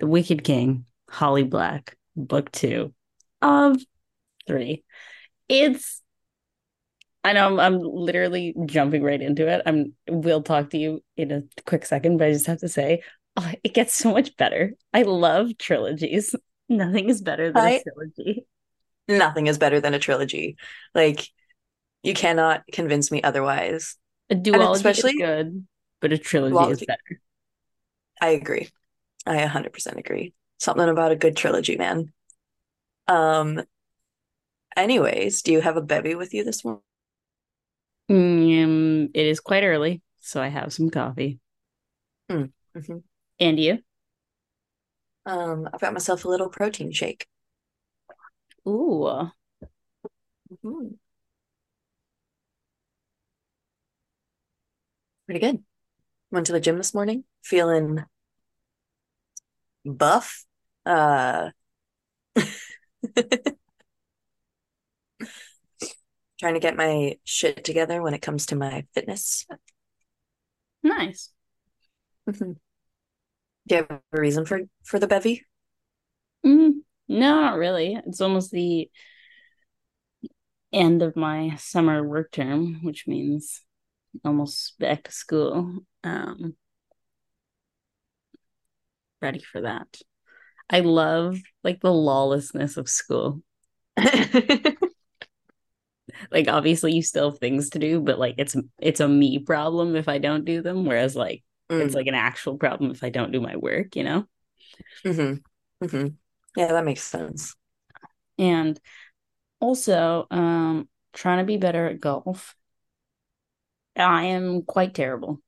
The Wicked King, Holly Black, book two of three. It's I know I'm, I'm literally jumping right into it. I'm we'll talk to you in a quick second, but I just have to say, oh, it gets so much better. I love trilogies. Nothing is better than I- a trilogy. Nothing is better than a trilogy. Like, you cannot convince me otherwise. A duology especially- is good, but a trilogy is better. I agree. I 100% agree. Something about a good trilogy, man. Um, anyways, do you have a bevy with you this morning? Mm, it is quite early, so I have some coffee. Mhm. And you? Um, I've got myself a little protein shake. Ooh, Mhm. Pretty good. Went to the gym this morning, feeling buff. Uh, trying to get my shit together when it comes to my fitness. nice. Mhm. Do you have a reason for for the bevy? Mm, no, not really. It's almost the end of my summer work term, which means almost back to school. Um, ready for that. I love like the lawlessness of school. Like obviously you still have things to do, but like it's it's a me problem if I don't do them, whereas like it's Mm, like an actual problem if I don't do my work, you know? mhm, mhm. Yeah, that makes sense. And also, um, trying to be better at golf. I am quite terrible.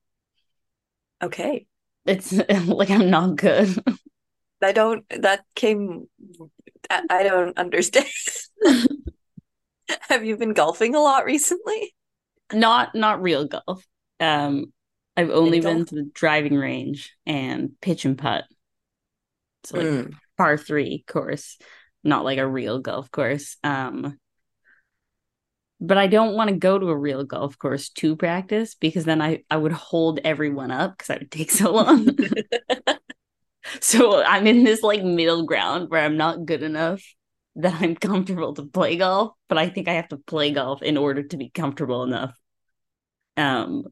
Okay. It's like I'm not good. I don't, that came, I, I don't understand. Have you been golfing a lot recently? Not not real golf. Um, I've only been to the driving range and pitch and putt. So like Mm, par three course, not like a real golf course. Um, but I don't want to go to a real golf course to practice because then I I would hold everyone up because I would take so long. so I'm in this like middle ground where I'm not good enough that I'm comfortable to play golf, but I think I have to play golf in order to be comfortable enough. Um,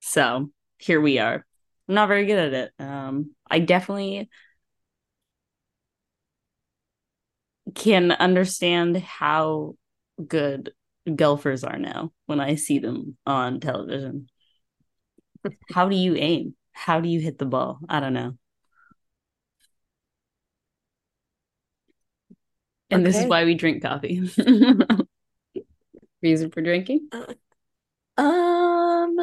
so here we are. I'm not very good at it. Um, I definitely can understand how good golfers are now when I see them on television. How do you aim? How do you hit the ball? I don't know. And this is why we drink coffee. Reason for drinking? Um,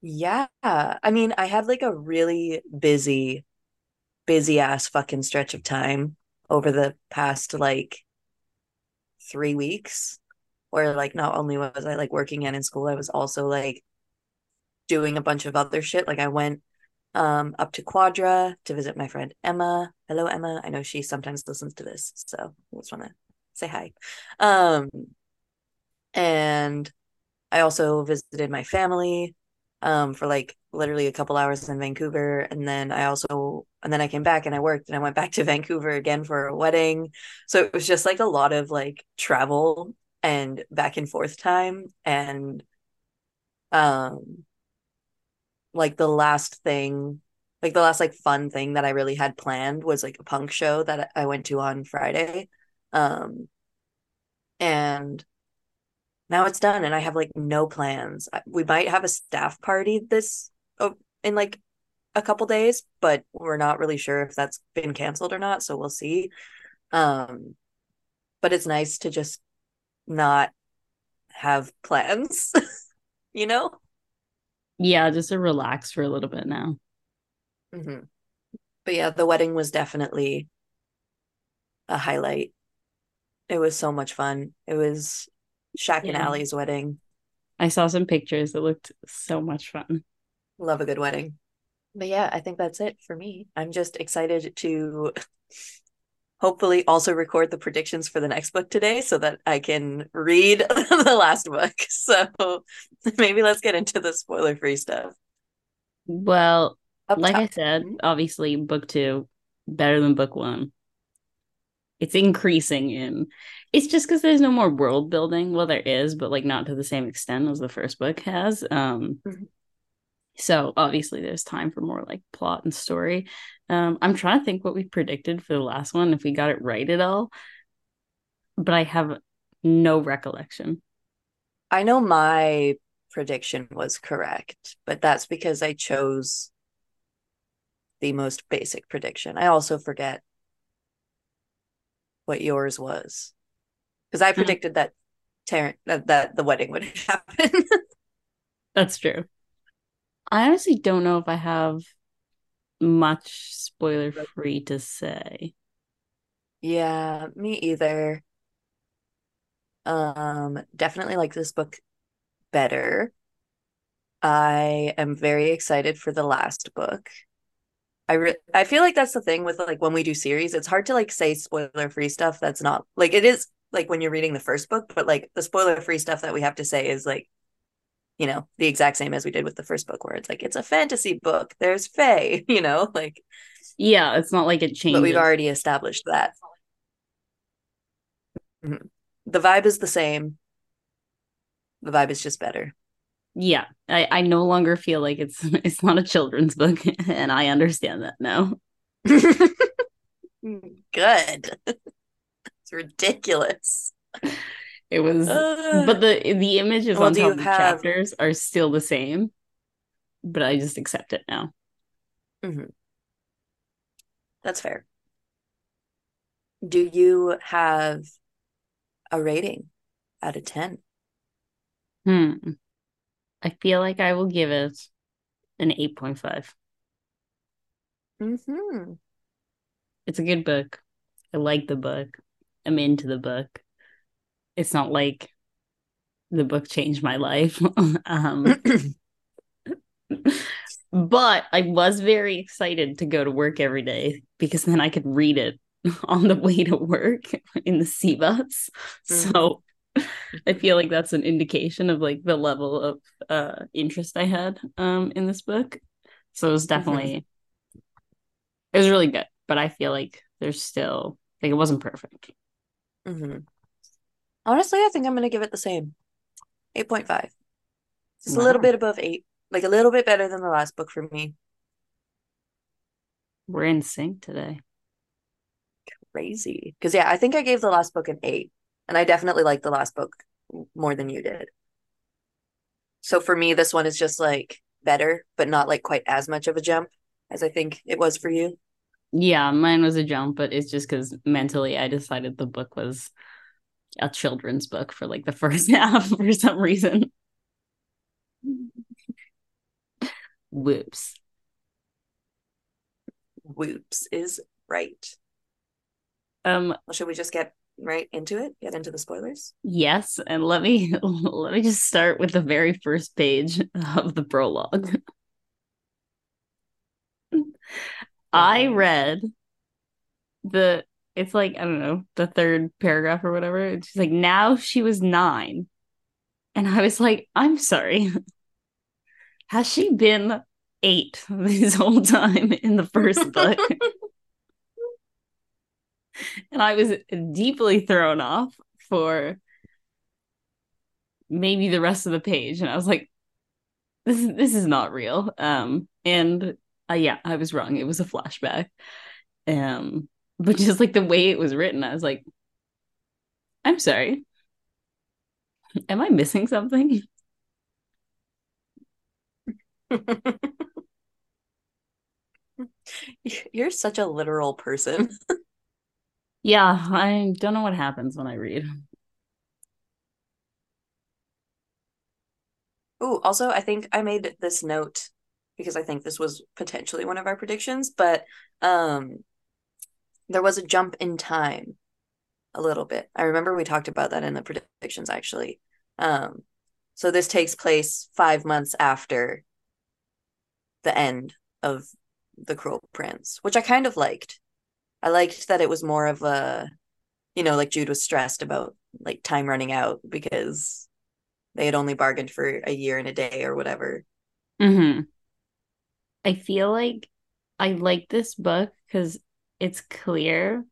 yeah. I mean, I had like a really busy, busy ass fucking stretch of time over the past like three weeks where like not only was I like working and in school, I was also like doing a bunch of other shit. Like I went um up to Quadra to visit my friend Emma. Hello, Emma. I know she sometimes listens to this, so I just want to say hi. Um, and I also visited my family um for like literally a couple hours in Vancouver and then I also and then I came back and I worked and I went back to Vancouver again for a wedding. So it was just like a lot of like travel and back and forth time and um like the last thing like the last like fun thing that I really had planned was like a punk show that I went to on Friday. Um and now it's done and I have like no plans. We might have a staff party this oh, in like a couple days, but we're not really sure if that's been canceled or not, so we'll see. Um but it's nice to just not have plans, you know? Yeah, just to relax for a little bit now. Mm-hmm. But yeah, the wedding was definitely a highlight. It was so much fun. It was Shaq yeah. and Allie's wedding. I saw some pictures. It looked so much fun. Love a good wedding. But yeah, I think that's it for me. I'm just excited to hopefully also record the predictions for the next book today so that I can read the last book. So maybe let's get into the spoiler free stuff. Well, Up like top. I said, mm-hmm. obviously, book two better than book one. It's increasing in. It's just because there's no more world building. Well, there is, but like not to the same extent as the first book has. Um, mm-hmm. So obviously, there's time for more like plot and story. Um, I'm trying to think what we predicted for the last one, if we got it right at all, but I have no recollection. I know my prediction was correct, but that's because I chose the most basic prediction. I also forget what yours was because I hmm. predicted that Terrence that, that the wedding would happen. that's true. I honestly don't know if I have much spoiler free to say. Yeah, me either. Um, definitely like this book better. I am very excited for the last book. I re- I feel like that's the thing with like when we do series, it's hard to like say spoiler free stuff that's not like it is like when you're reading the first book, but like the spoiler free stuff that we have to say is like you know, the exact same as we did with the first book, where it's like it's a fantasy book. There's Fae, you know, like yeah, it's not like it changed. But we've already established that. Mm-hmm. The vibe is the same. The vibe is just better. Yeah, I I no longer feel like it's it's not a children's book, and I understand that now. Good. it's ridiculous. It was, uh, but the the images well, on top of the have... chapters are still the same. But I just accept it now. Mm-hmm. That's fair. Do you have a rating out of ten? Hmm. I feel like I will give it an eight point five. Hmm. It's a good book. I like the book. I'm into the book it's not like the book changed my life. um, but I was very excited to go to work every day because then I could read it on the way to work in the C bus. Mm-hmm. So I feel like that's an indication of like the level of uh interest I had um in this book. So it was mm-hmm. definitely it was really good, but I feel like there's still like it wasn't perfect. Mm-hmm. Honestly, I think I'm going to give it the same 8.5. Just wow. a little bit above 8. Like a little bit better than the last book for me. We're in sync today. Crazy. Because, yeah, I think I gave the last book an 8. And I definitely liked the last book more than you did. So for me, this one is just like better, but not like quite as much of a jump as I think it was for you. Yeah, mine was a jump, but it's just because mentally I decided the book was a children's book for like the first half for some reason. Whoops. Whoops is right. Um well, should we just get right into it? Get into the spoilers? Yes, and let me let me just start with the very first page of the prologue. I read the it's like I don't know the third paragraph or whatever. It's just like now she was nine, and I was like, I'm sorry, has she been eight this whole time in the first book? and I was deeply thrown off for maybe the rest of the page, and I was like, this is this is not real. Um, and uh, yeah, I was wrong. It was a flashback. Um, but just like the way it was written, I was like, I'm sorry. Am I missing something? You're such a literal person. yeah, I don't know what happens when I read. Oh, also, I think I made this note because I think this was potentially one of our predictions, but um there was a jump in time a little bit. I remember we talked about that in the predictions actually. Um so this takes place 5 months after the end of the Cruel Prince, which I kind of liked. I liked that it was more of a you know, like Jude was stressed about like time running out because they had only bargained for a year and a day or whatever. Mm-hmm. I feel like I like this book because it's clear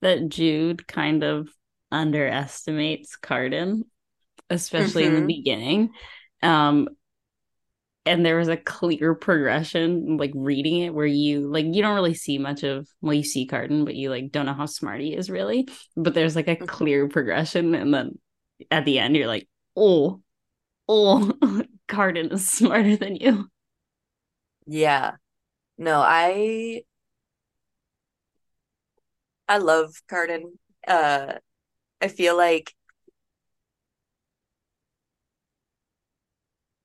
that Jude kind of underestimates Cardan, especially mm-hmm. in the mm-hmm. beginning. Um, and there was a clear progression, like reading it, where you like you don't really see much of well, you see Cardan, but you like don't know how smart he is really. But there's like a mm-hmm. clear progression, and then at the end, you're like, oh, oh, Cardan is smarter than you. Yeah. No, I I love Cardan. Uh I feel like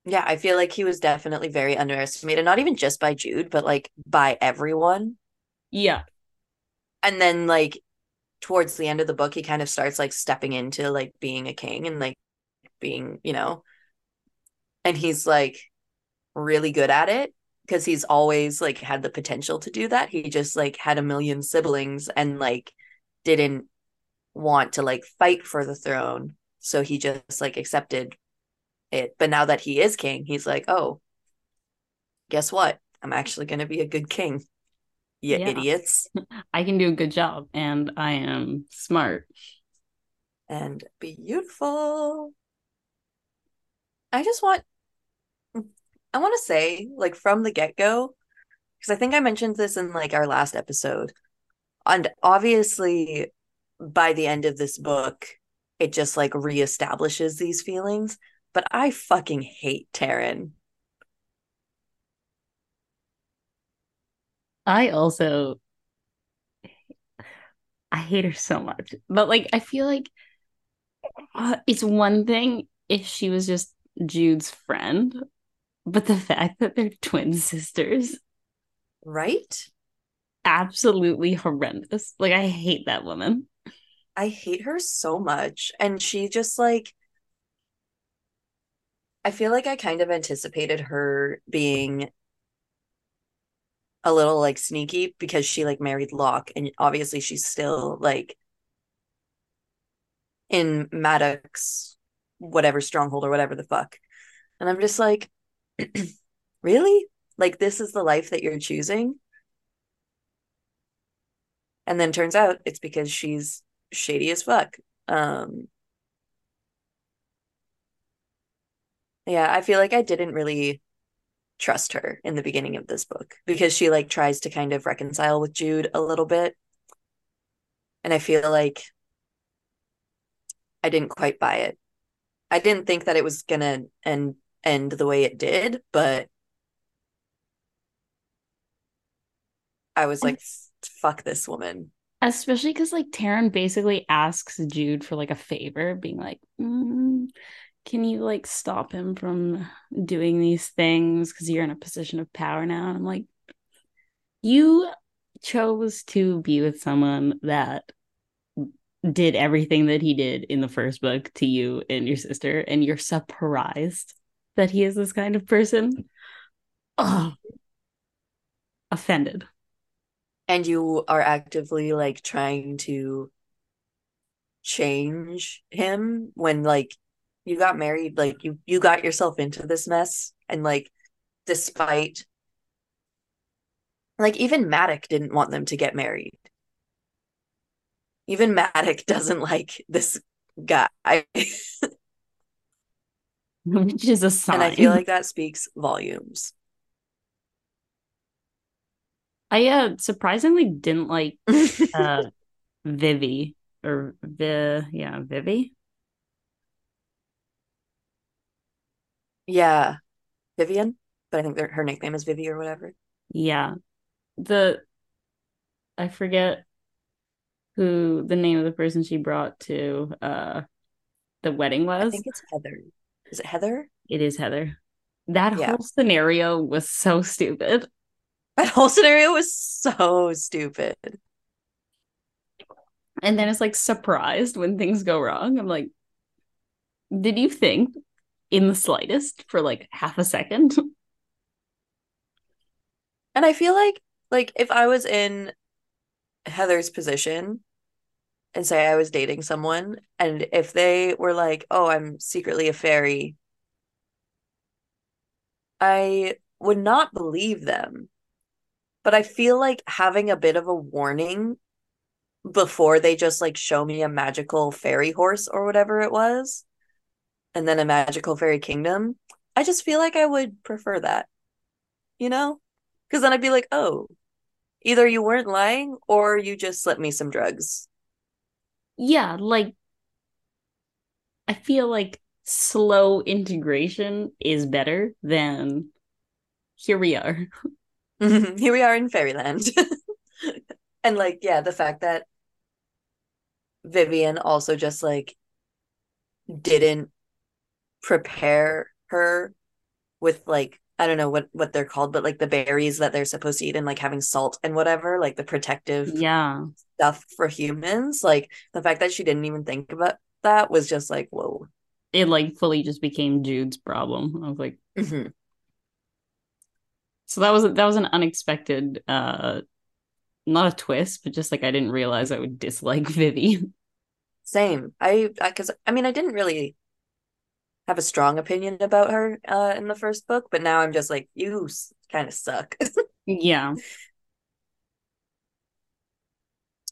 Yeah, I feel like he was definitely very underestimated, not even just by Jude, but like by everyone. Yeah. And then like towards the end of the book, he kind of starts like stepping into like being a king and like being, you know, and he's like really good at it because he's always like had the potential to do that. He just like had a million siblings and like didn't want to like fight for the throne. So he just like accepted it. But now that he is king, he's like, oh, guess what? I'm actually going to be a good king. You yeah. idiots. I can do a good job and I am smart. And beautiful. I just want I want to say, like from the get go, because I think I mentioned this in like our last episode. And obviously, by the end of this book, it just like reestablishes these feelings. But I fucking hate Taryn. I also I hate her so much. But like I feel like uh, it's one thing if she was just Jude's friend, but the fact that they're twin sisters, right? Absolutely horrendous. Like, I hate that woman. I hate her so much. And she just like, I feel like I kind of anticipated her being a little like sneaky because she like married Locke and obviously she's still like in Madoc's whatever stronghold or whatever the fuck. And I'm just like, really? Like, this is the life that you're choosing? And then turns out it's because she's shady as fuck. Um, yeah, I feel like I didn't really trust her in the beginning of this book because she like tries to kind of reconcile with Jude a little bit. And I feel like I didn't quite buy it. I didn't think that it was gonna end end the way it did, but I was like, fuck this woman. Especially because like Taryn basically asks Jude for like a favor, being like, mm, can you like stop him from doing these things because you're in a position of power now? And I'm like, you chose to be with someone that did everything that he did in the first book to you and your sister, and you're surprised that he is this kind of person. Oh, offended. And you are actively like trying to change him when like you got married, like you you got yourself into this mess and like despite like even Madoc didn't want them to get married. Even Madoc doesn't like this guy. which is a sign. And I feel like that speaks volumes. I uh surprisingly didn't like uh Vivi or the yeah, Vivi. yeah, Vivienne, but I think her nickname is Vivi or whatever. Yeah. The I forget who the name of the person she brought to uh the wedding was. I think it's Heather. Is it Heather? It is Heather. That Yeah. whole scenario was so stupid. That whole scenario was so stupid. And then it's like surprised when things go wrong. I'm like, did you think in the slightest for like half a second? And I feel like like if I was in Heather's position and say I was dating someone and if they were like, "Oh, I'm secretly a fairy," I would not believe them. But I feel like having a bit of a warning before they just like show me a magical fairy horse or whatever it was and then a magical fairy kingdom, I just feel like I would prefer that. You know? Because then I'd be like, oh, either you weren't lying or you just slipped me some drugs. Yeah, like I feel like slow integration is better than here we are. Mm-hmm. Here we are in fairyland. and like, yeah, the fact that Vivienne also just like didn't prepare her with like I don't know what what they're called, but like the berries that they're supposed to eat and like having salt and whatever, like the protective Yeah. stuff for humans. Like the fact that she didn't even think about that was just like, whoa. It like fully just became Jude's problem. I was like, Mhm. so that was that was an unexpected uh not a twist, but just like I didn't realize I would dislike Vivi. Same. I because I, mean I didn't really have a strong opinion about her uh in the first book, but now I'm just like, you kind of suck. yeah.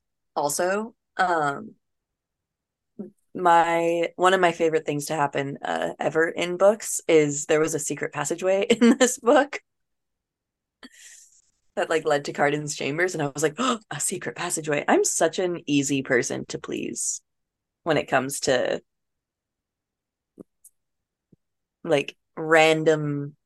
also, um my one of my favorite things to happen uh, ever in books is there was a secret passageway in this book that like led to Cardan's chambers, and I was like, oh, a secret passageway. I'm such an easy person to please when it comes to like random.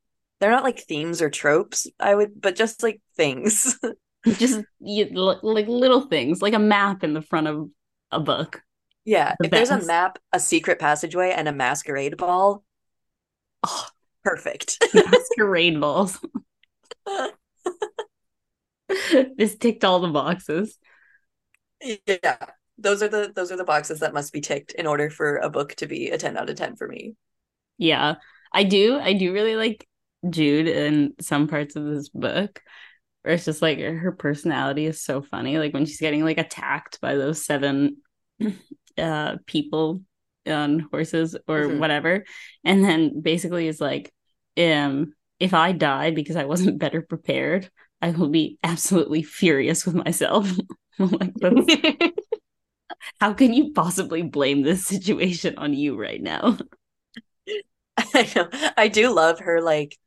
They're not like themes or tropes. I would, but just like things. Just you, like little things, like a map in the front of a book. yeah, The if there's a map, a secret passageway, and a masquerade ball, oh, perfect. Masquerade balls. this ticked all the boxes. yeah, those are the those are the boxes that must be ticked in order for a book to be a ten out of ten for me. Yeah. I do. I do really like Jude in some parts of this book. Where it's just like her personality is so funny. Like when she's getting like attacked by those seven uh people on horses or Mhm. whatever. And then basically is like, um, if I die because I wasn't better prepared, I will be absolutely furious with myself. Like, how can you possibly blame this situation on you right now? I know. I do love her like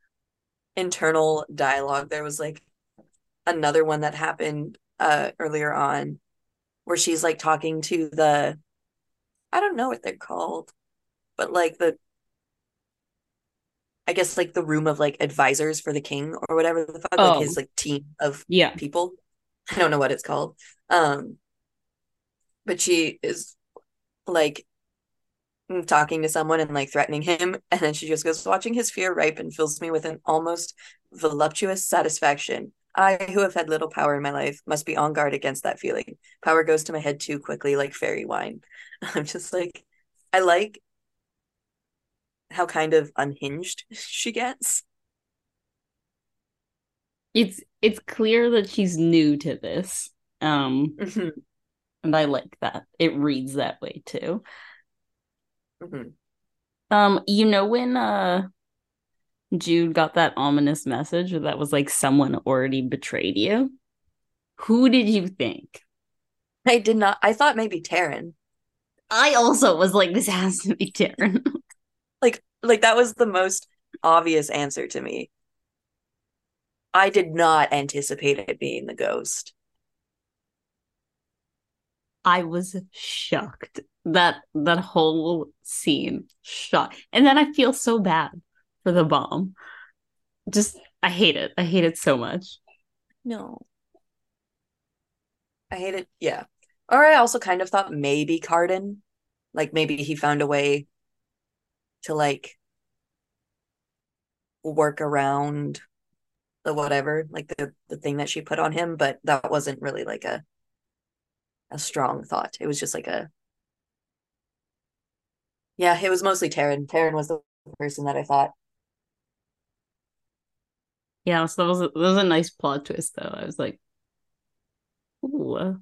internal dialogue. There was like another one that happened uh earlier on where she's like talking to the I don't know what they're called, but like the I guess like the room of like advisors for the king or whatever the fuck, like Oh. his like team of Yeah. people. I don't know what it's called. Um, but she is like talking to someone and like threatening him, and then she just goes, "Watching his fear ripen fills me with an almost voluptuous satisfaction. I, who have had little power in my life, must be on guard against that feeling. Power goes to my head too quickly, like fairy wine." I'm just like, I like how kind of unhinged she gets. It's it's clear that she's new to this. Um Mhm, and I like that. It reads that way too. Mhm. Um you know when uh Jude got that ominous message that was like someone already betrayed you? Who did you think? I did not. I thought maybe Taryn. I also was like this has to be Taryn. Like, like that was the most obvious answer to me. I did not anticipate it being the ghost. I was shocked that that whole scene shot And then I feel so bad for the bomb. Just I hate it. I hate it so much. No. I hate it. Yeah. Or I also kind of thought maybe cardan like maybe he found a way to like work around the whatever, like the the thing that she put on him, but that wasn't really like a a strong thought. It was just like a yeah, it was mostly Taryn. Taryn was the person that I thought. Yeah, so that was a, that was a nice plot twist though. I was like, ooh.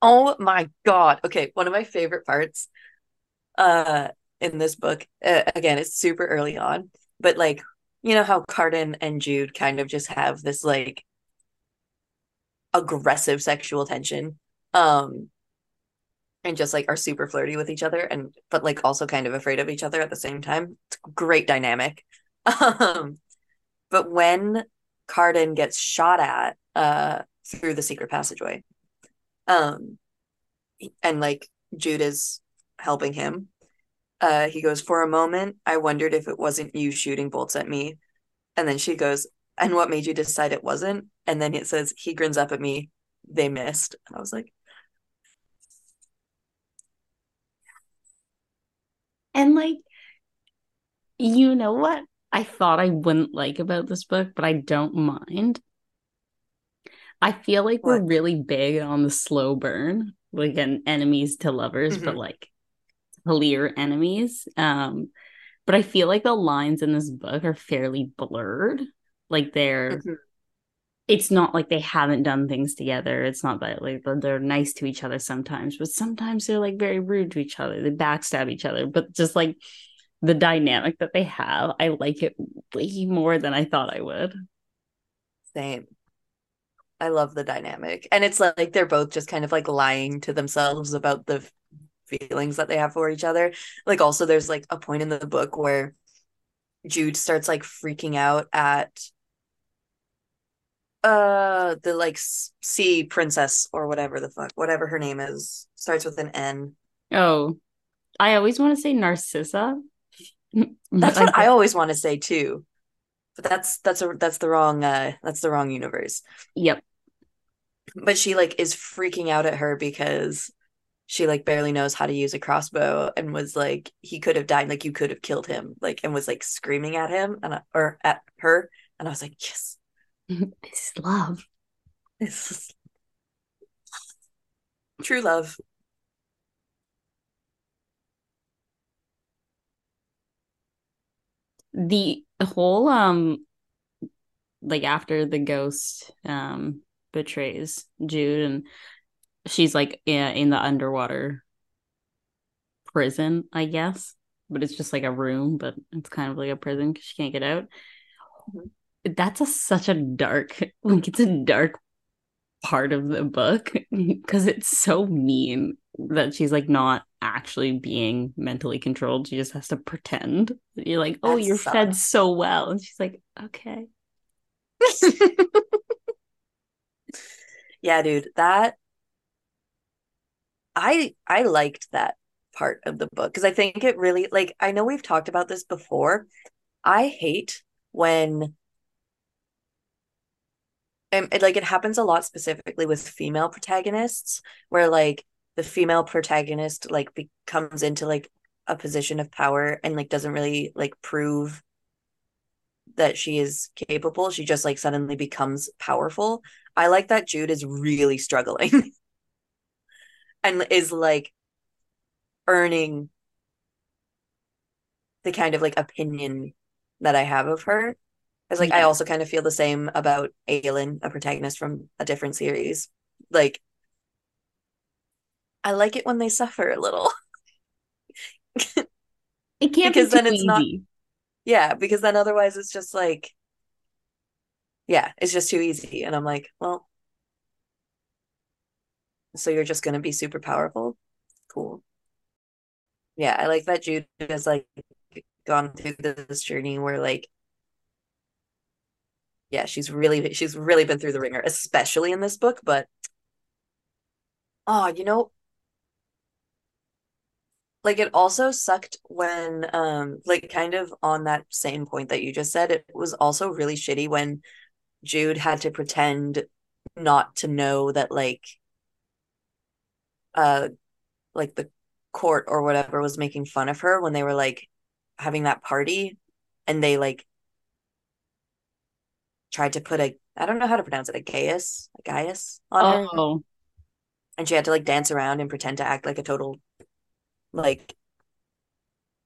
Oh my god. Okay, one of my favorite parts uh in this book uh, again, it's super early on, but like you know how Cardan and Jude kind of just have this like aggressive sexual tension um and just like are super flirty with each other and but like also kind of afraid of each other at the same time it's great dynamic um but when Cardan gets shot at uh through the secret passageway um and like Jude is helping him uh he goes for a moment I wondered if it wasn't you shooting bolts at me and then she goes and what made you decide it wasn't? And then it says, he grins up at me, they missed. And I was like, and like, you know what I thought I wouldn't like about this book, but I don't mind. I feel like what? we're really big on the slow burn, like an enemies to lovers, mm-hmm. but like clear enemies. Um, but I feel like the lines in this book are fairly blurred. Like they're mm-hmm. It's not like they haven't done things together. It's not that like they're nice to each other sometimes, but sometimes they're like very rude to each other. They backstab each other. But just like the dynamic that they have, I like it way more than I thought I would. Same. I love the dynamic. And it's like they're both just kind of like lying to themselves about the feelings that they have for each other. Like also there's like a point in the book where Jude starts like freaking out at uh the like sea princess or whatever the fuck whatever her name is starts with an n. Oh i always want to say narcissa. That's what i always want to say too. But that's that's a that's the wrong uh that's the wrong universe. Yep. But she like is freaking out at her because she like barely knows how to use a crossbow and was like he could have died like you could have killed him like and was like screaming at him and I, or at her. And i was like yes this is love. This is true love. The whole um like after the ghost um betrays Jude and she's like in, in the underwater prison, I guess. But it's just like a room, but it's kind of like a prison because she can't get out. Mm-hmm that's a such a dark like it's a dark part of the book because it's so mean that she's like not actually being mentally controlled. She just has to pretend. You're like oh that you're sucks. fed so well. And she's like okay. Yeah dude that i i liked that part of the book because i think it really like i know we've talked about this before. I hate when and it, like it happens a lot specifically with female protagonists where like the female protagonist like becomes into like a position of power and like doesn't really like prove that she is capable. She just like suddenly becomes powerful. I like that jude is really struggling and is like earning the kind of like opinion that i have of her because like yeah. I mm-hmm. also kind of feel the same about Aelin, a protagonist from a different series. Like I like it when they suffer a little. it can't because be then it's easy. not Yeah, because then otherwise it's just like yeah, it's just too easy. And I'm like, well, so you're just gonna be super powerful? Cool. Yeah, I like that Jude has like gone through this journey where like yeah, she's really she's really been through the ringer, especially in this book. But oh, you know, like it also sucked when um like kind of on that same point that you just said, it was also really shitty when Jude had to pretend not to know that like uh like the court or whatever was making fun of her when they were like having that party and they like tried to put a I don't know how to pronounce it a Gaius a Gaius on her Oh, and she had to like dance around and pretend to act like a total like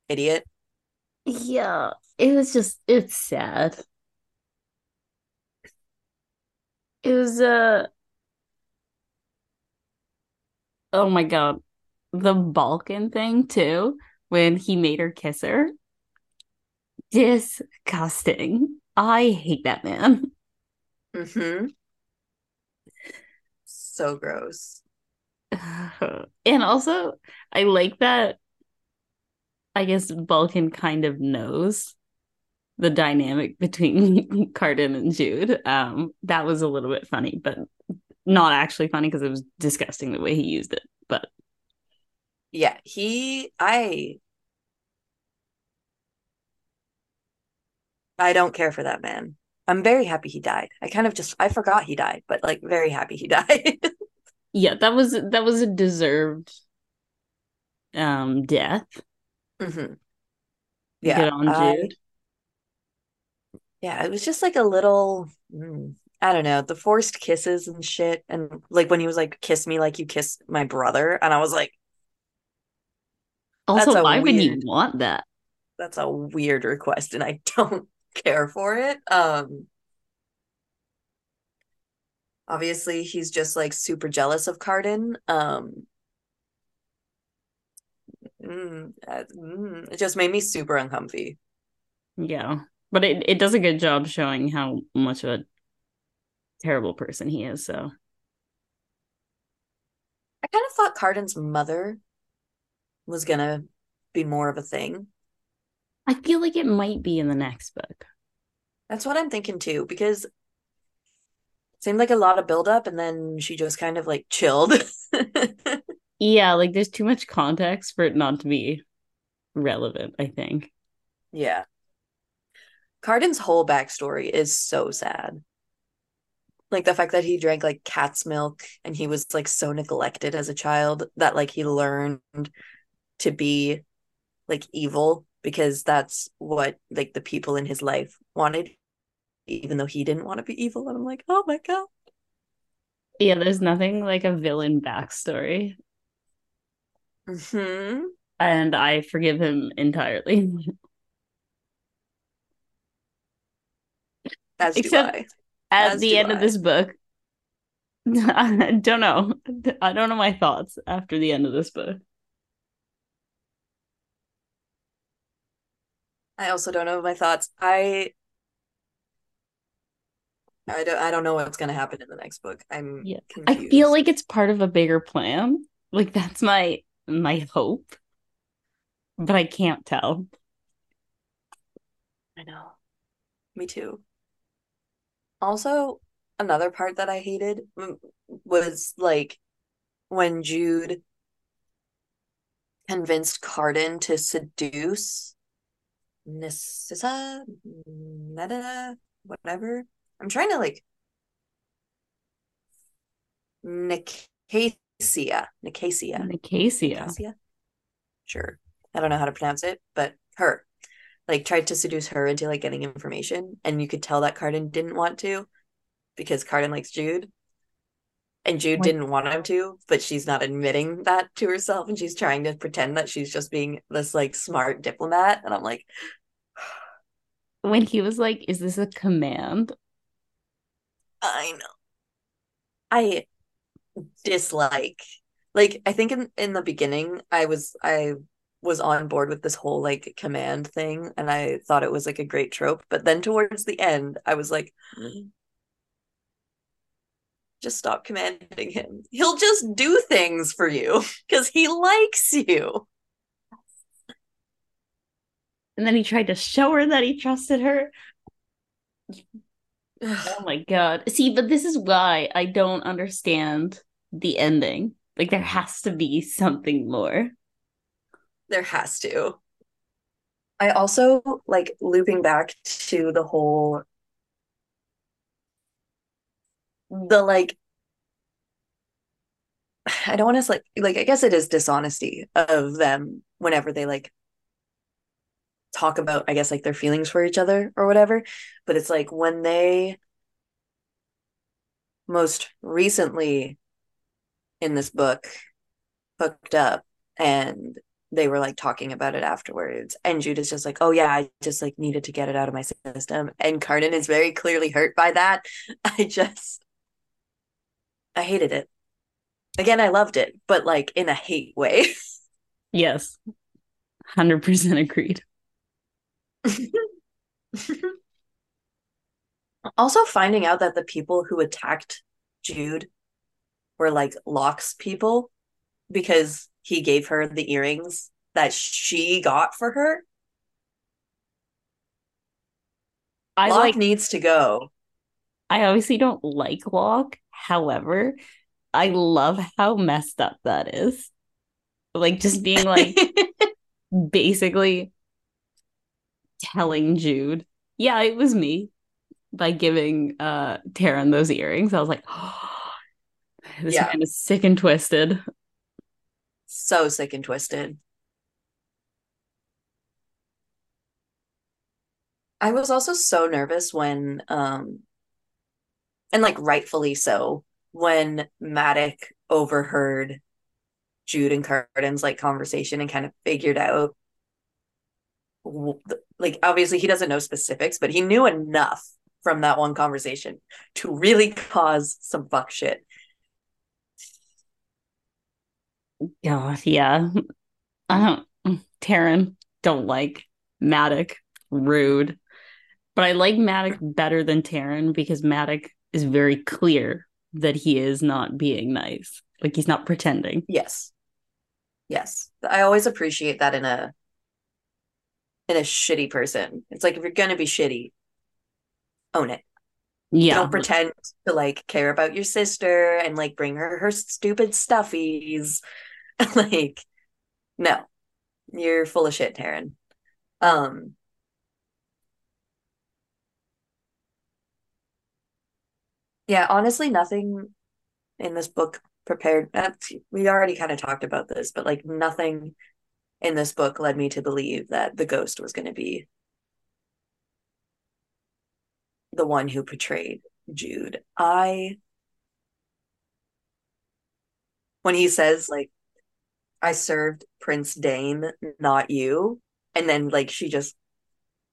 idiot. yeah. It was just it's sad. It was uh oh my God. The Balekin thing too, when he made her kiss her. Disgusting. I hate that man. Mm-hmm. So gross. And also, I like that I guess Balekin kind of knows the dynamic between Cardan and Jude. Um, that was a little bit funny, but not actually funny because it was disgusting the way he used it. But Yeah, he I I don't care for that man. I'm very happy he died. I kind of just I forgot he died, but like very happy he died. yeah, that was that was a deserved um death. hmm Yeah. Good on Jude. yeah, it was just like a little mm, I don't know, the forced kisses and shit and like when he was like kiss me like you kiss my brother and I was like Also, why would you want that? that's a weird request and I don't care for it. Um obviously he's just like super jealous of Cardan. Um mm, uh, mm, it just made me super uncomfy. Yeah. But it, it does a good job showing how much of a terrible person he is. So I kind of thought Cardan's mother was gonna be more of a thing. I feel like it might be in the next book. That's what I'm thinking too, because it seemed like a lot of buildup and then she just kind of like chilled. Yeah, like there's too much context for it not to be relevant, I think. yeah. Cardan's whole backstory is so sad. Like the fact that he drank like cat's milk and he was like so neglected as a child that like he learned to be like evil because that's what like the people in his life wanted, even though he didn't want to be evil. And I'm like, oh my God. Yeah, there's nothing like a villain backstory. hmm And I forgive him entirely. As do Except- I. At As the end of this book, I don't know. I don't know my thoughts after the end of this book. I also don't know my thoughts. I I don't I don't know what's gonna happen in the next book. I'm Yeah. confused. I feel like it's part of a bigger plan. Like that's my my hope. But I can't tell. I know. Me too. Also, another part that I hated was like when Jude convinced Cardan to seduce Nissa, Netta, whatever. I'm trying to like Nicasia, Nicasia, Nicasia. Nicasia. Sure, I don't know how to pronounce it, but her like tried to seduce her into like getting information, and you could tell that Cardan didn't want to because Cardan likes Jude. And Jude didn't want him to, but she's not admitting that to herself, and she's trying to pretend that she's just being this like smart diplomat. And I'm like, When he was like, Is this a command? I know. I dislike like I think in in the beginning I was I was on board with this whole like command thing and I thought it was like a great trope, but then towards the end I was like just stop commanding him. He'll just do things for you because he likes you. And then he tried to show her that he trusted her. Oh my god. See, but this is why I don't understand the ending. Like there has to be something more. There has to. I also like looping back to the whole the like I don't want to like like I guess it is dishonesty of them whenever they like talk about I guess like their feelings for each other or whatever but it's like when they most recently in this book hooked up and they were like talking about it afterwards and Jude is just like oh yeah I just like needed to get it out of my system. And Cardan is very clearly hurt by that. I just I hated it again I loved it but like in a hate way yes 100% agreed also finding out that the people who attacked Jude were like Locke's people because he gave her the earrings that she got for her. I Locke like needs to go. I obviously don't like Locke. However, I love how messed up that is. Like just being like basically telling Jude, yeah, it was me by giving uh Taryn those earrings. I was like, oh, this yeah. man is sick and twisted. So sick and twisted. I was also so nervous when um and like rightfully so when Madoc overheard Jude and Cardan's like conversation and kind of figured out like obviously he doesn't know specifics, but he knew enough from that one conversation to really cause some fuck shit. God, yeah. I don't Taryn don't like Madoc, rude. But I like Madoc better than Taryn because Madoc is very clear that he is not being nice. Like he's not pretending. Yes. Yes. I always appreciate that in a in a shitty person. It's like if you're gonna be shitty, own it. Yeah. Don't pretend to like care about your sister and like bring her her stupid stuffies. like, no, you're full of shit, Taryn. Um, yeah, honestly, nothing in this book prepared. Uh, we already kind of talked about this, but like nothing in this book led me to believe that the ghost was going to be the one who portrayed Jude. I when he says like I served Prince Dain, not you, and then like she just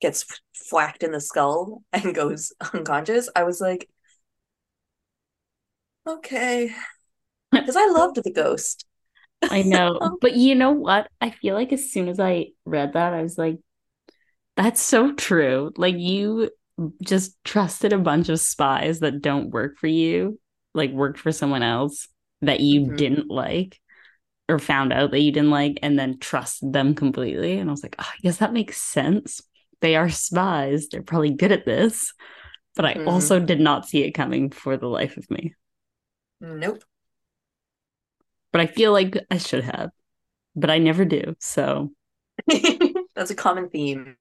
gets whacked in the skull and goes unconscious, I was like okay. Because I loved the ghost. I know. But you know what? I feel like as soon as I read that, I was like, that's so true. Like you just trusted a bunch of spies that don't work for you, like worked for someone else that you mm-hmm. didn't like or found out that you didn't like and then trusted them completely. And I was like, oh, I guess that makes sense. They are spies. They're probably good at this. But I mm-hmm. also did not see it coming for the life of me. Nope. But I feel like I should have, but I never do. So that's a common theme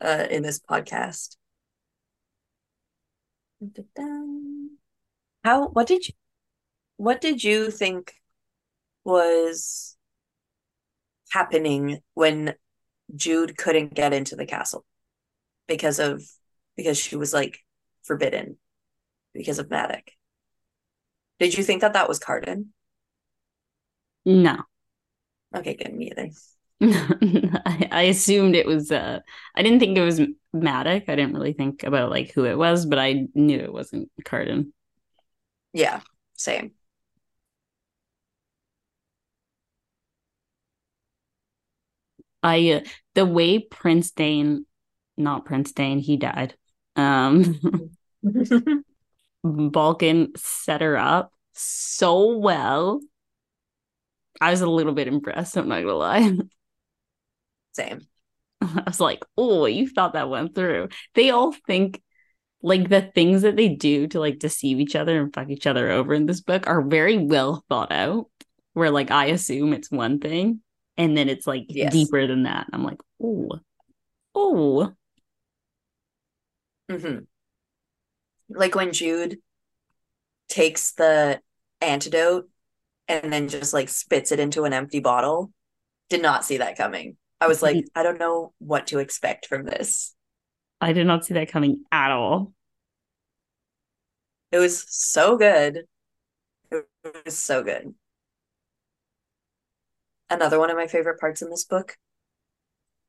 uh, in this podcast. How what did you what did you think was happening when Jude couldn't get into the castle because of because she was like forbidden because of Madoc? Did you think that that was Cardan? No. Okay, good. Me either. I, I assumed it was uh I didn't think it was Madoc. I didn't really think about like who it was, but I knew it wasn't Cardan. Yeah, same. I uh, the way Prince Dain, not Prince Dain, he died. Um Balekin set her up so well. I was a little bit impressed, I'm not gonna lie. Same. I was like, oh, you thought that went through. They all think like the things that they do to like deceive each other and fuck each other over in this book are very well thought out. Where like I assume it's one thing and then it's like Yes. deeper than that. I'm like, oh, oh, hmm Like when Jude takes the antidote and then just like spits it into an empty bottle. Did not see that coming. I was like, I don't know what to expect from this. I did not see that coming at all. It was so good. It was so good. Another one of my favorite parts in this book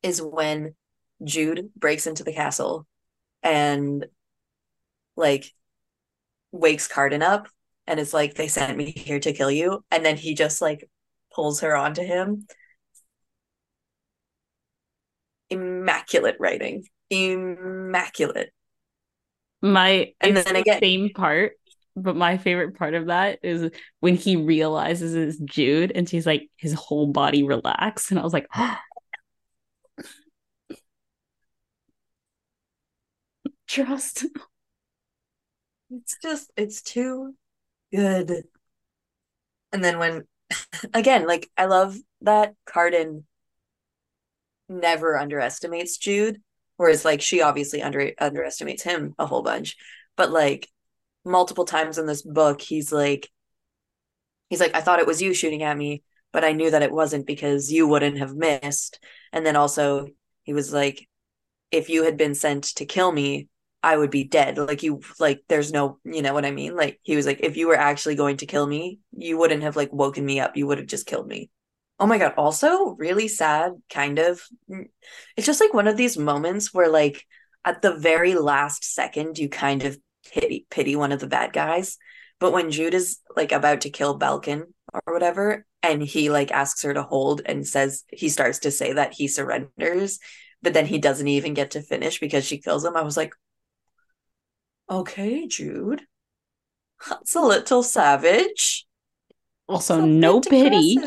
is when Jude breaks into the castle and like wakes Cardan up and is like, they sent me here to kill you. And then he just like pulls her onto him. Immaculate writing. Immaculate. My And then the again- same part, but my favorite part of that is when he realizes it's Jude and she's like his whole body relaxed. And I was like, trust. It's just, it's too good. And then when, again, like, I love that Cardan never underestimates Jude, whereas, like, she obviously under underestimates him a whole bunch. But, like, multiple times in this book, he's like, he's like, I thought it was you shooting at me, but I knew that it wasn't because you wouldn't have missed. And then also, he was like, if you had been sent to kill me, I would be dead. Like you like there's no, you know what I mean? Like he was like if you were actually going to kill me, you wouldn't have like woken me up. You would have just killed me. Oh my god, also really sad kind of. Mm, it's just like one of these moments where like at the very last second you kind of pity pity one of the bad guys. But when Jude is like about to kill Balekin or whatever and he like asks her to hold and says he starts to say that he surrenders but then he doesn't even get to finish because she kills him. I was like, okay, Jude, that's a little savage. Also, no pity,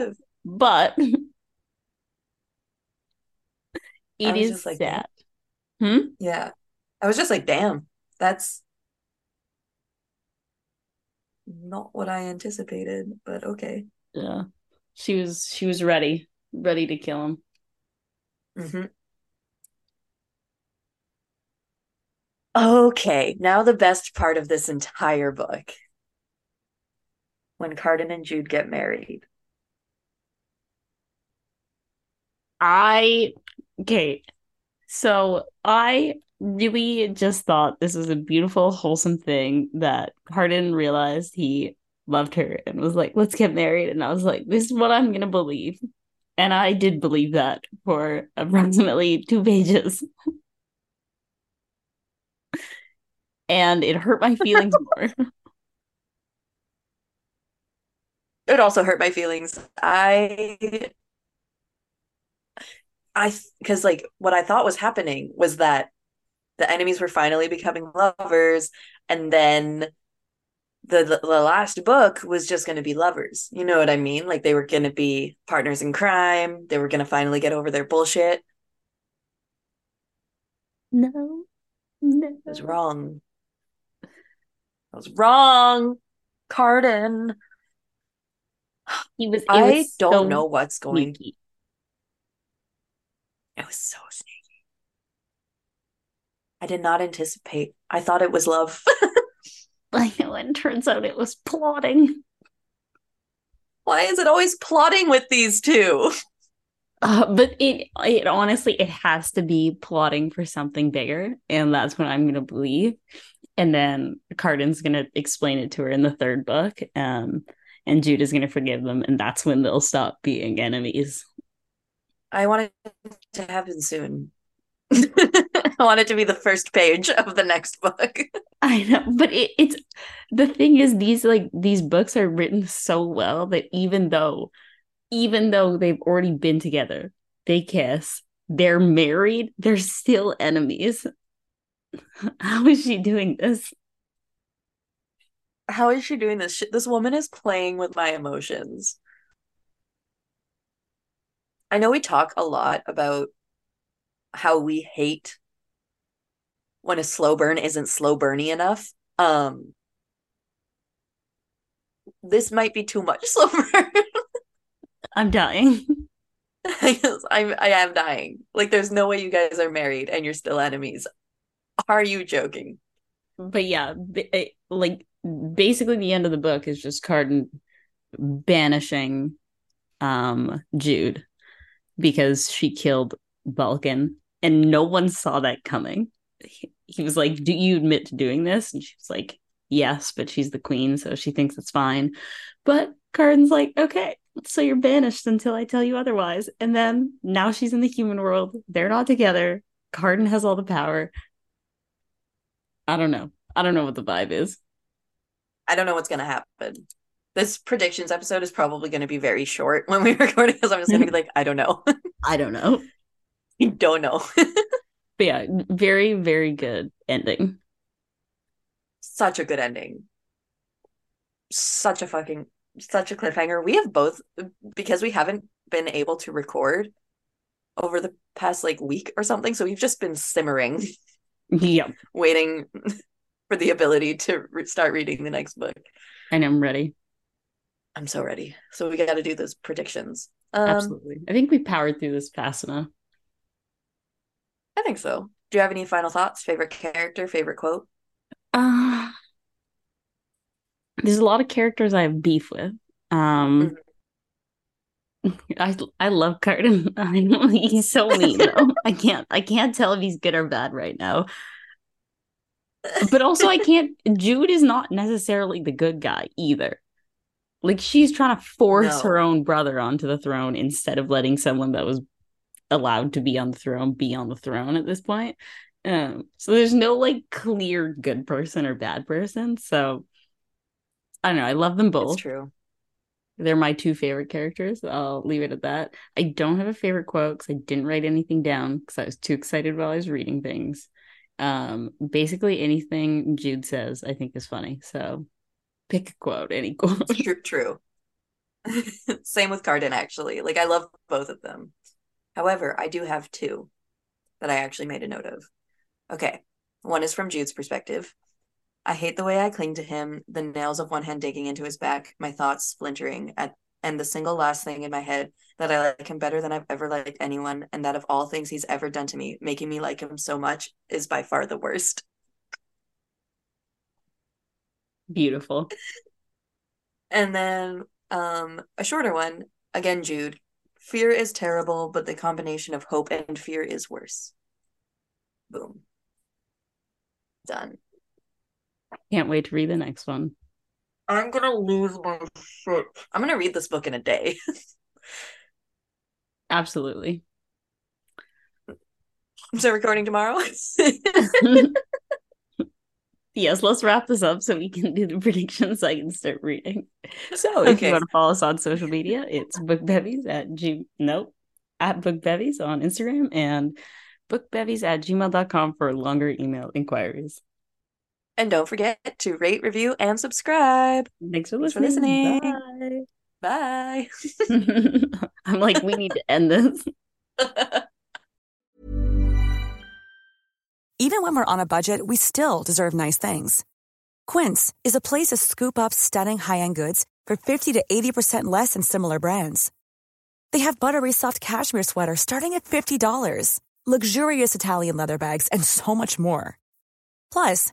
but it is was is just like, sad. Yeah, I was just like, damn, that's not what I anticipated, but okay. Yeah. She was she was ready, ready to kill him. Mm hmm Okay, now the best part of this entire book. When Cardan and Jude get married. I okay. So I really just thought this was a beautiful, wholesome thing that Cardan realized he loved her and was like, let's get married. And I was like, this is what I'm gonna believe. And I did believe that for approximately two pages. And it hurt my feelings more. it also hurt my feelings. I I because like what I thought was happening was that the enemies were finally becoming lovers, and then the the, the last book was just going to be lovers. You know what I mean? Like they were going to be partners in crime. They were going to finally get over their bullshit. No. No. I was wrong. I was wrong. Cardan. He was I was don't so know what's going. sneaky. It was so sneaky. I did not anticipate. I thought it was love. I know, and turns out it was plotting. Why is it always plotting with these two? Uh, but it it honestly it has to be plotting for something bigger, and that's what I'm gonna believe. And then Cardan's gonna explain it to her in the third book, um, and Jude is gonna forgive them, and that's when they'll stop being enemies. I want it to happen soon. I want it to be the first page of the next book. I know, but it, it's the thing is these like these books are written so well that even though even though they've already been together, they kiss, they're married, they're still enemies. How is she doing this? How is she doing this shit? This woman is playing with my emotions. I know we talk a lot about how we hate when a slow burn isn't slow burny enough. Um this might be too much slow burn. I'm dying. I'm I am dying. Like there's no way you guys are married and you're still enemies. Are you joking? But yeah, it, like basically the end of the book is just Cardan banishing um Jude because she killed Balekin and no one saw that coming. He, he was like, "Do you admit to doing this?" And she was like, "Yes, but she's the queen, so she thinks it's fine." But Cardan's like, "Okay, so you're banished until I tell you otherwise." And then now she's in the human world. They're not together. Cardan has all the power. I don't know. I don't know what the vibe is. I don't know what's going to happen. This predictions episode is probably going to be very short when we record it because I'm just going to be like, I don't know. I don't know. I don't know. but yeah, very, very good ending. Such a good ending. Such a fucking, such a cliffhanger. We have both, because we haven't been able to record over the past like week or something. So we've just been simmering. Yep. waiting for the ability to re- start reading the next book. And I'm ready. I'm so ready. So we got to do those predictions. Um, Absolutely. I think we powered through this fast enough. I think so. Do you have any final thoughts? Favorite character? Favorite quote? Uh, there's a lot of characters I have beef with. Um, mm-hmm. I I love Cardan. I know he's so mean though. I can't I can't tell if he's good or bad right now but also I can't Jude is not necessarily the good guy either. Like she's trying to force no. her own brother onto the throne instead of letting someone that was allowed to be on the throne be on the throne at this point. Um, so there's no like clear good person or bad person. So I don't know. I love them both. It's true. They're my two favorite characters. I'll leave it at that. I don't have a favorite quote because I didn't write anything down because I was too excited while I was reading things. Um basically anything jude says i think is funny so pick a quote any quote. True true. Same with Cardan, actually. Like i love both of them. However i do have two that i actually made a note of. Okay one is from jude's perspective i hate the way i cling to him the nails of one hand digging into his back my thoughts splintering at and the single last thing in my head that I like him better than I've ever liked anyone, and that of all things he's ever done to me, making me like him so much is by far the worst. Beautiful. And then um a shorter one, again Jude. Fear is terrible, but the combination of hope and fear is worse. Boom. Done. Can't wait to read the next one. I'm gonna lose my shit. I'm gonna read this book in a day. Absolutely. Am So recording tomorrow? yes, let's wrap this up so we can do the predictions so I can start reading. So if okay. you want to follow us on social media, it's bookbevies at g nope at bookbevies on Instagram and bookbevies at gmail.com for longer email inquiries. And don't forget to rate, review, and subscribe. Thanks for listening. Thanks for listening. Bye. Bye. I'm like, we need to end this. Even when we're on a budget, we still deserve nice things. Quince is a place to scoop up stunning high end goods for 50 to 80% less than similar brands. They have buttery soft cashmere sweaters starting at $50, luxurious Italian leather bags, and so much more. Plus,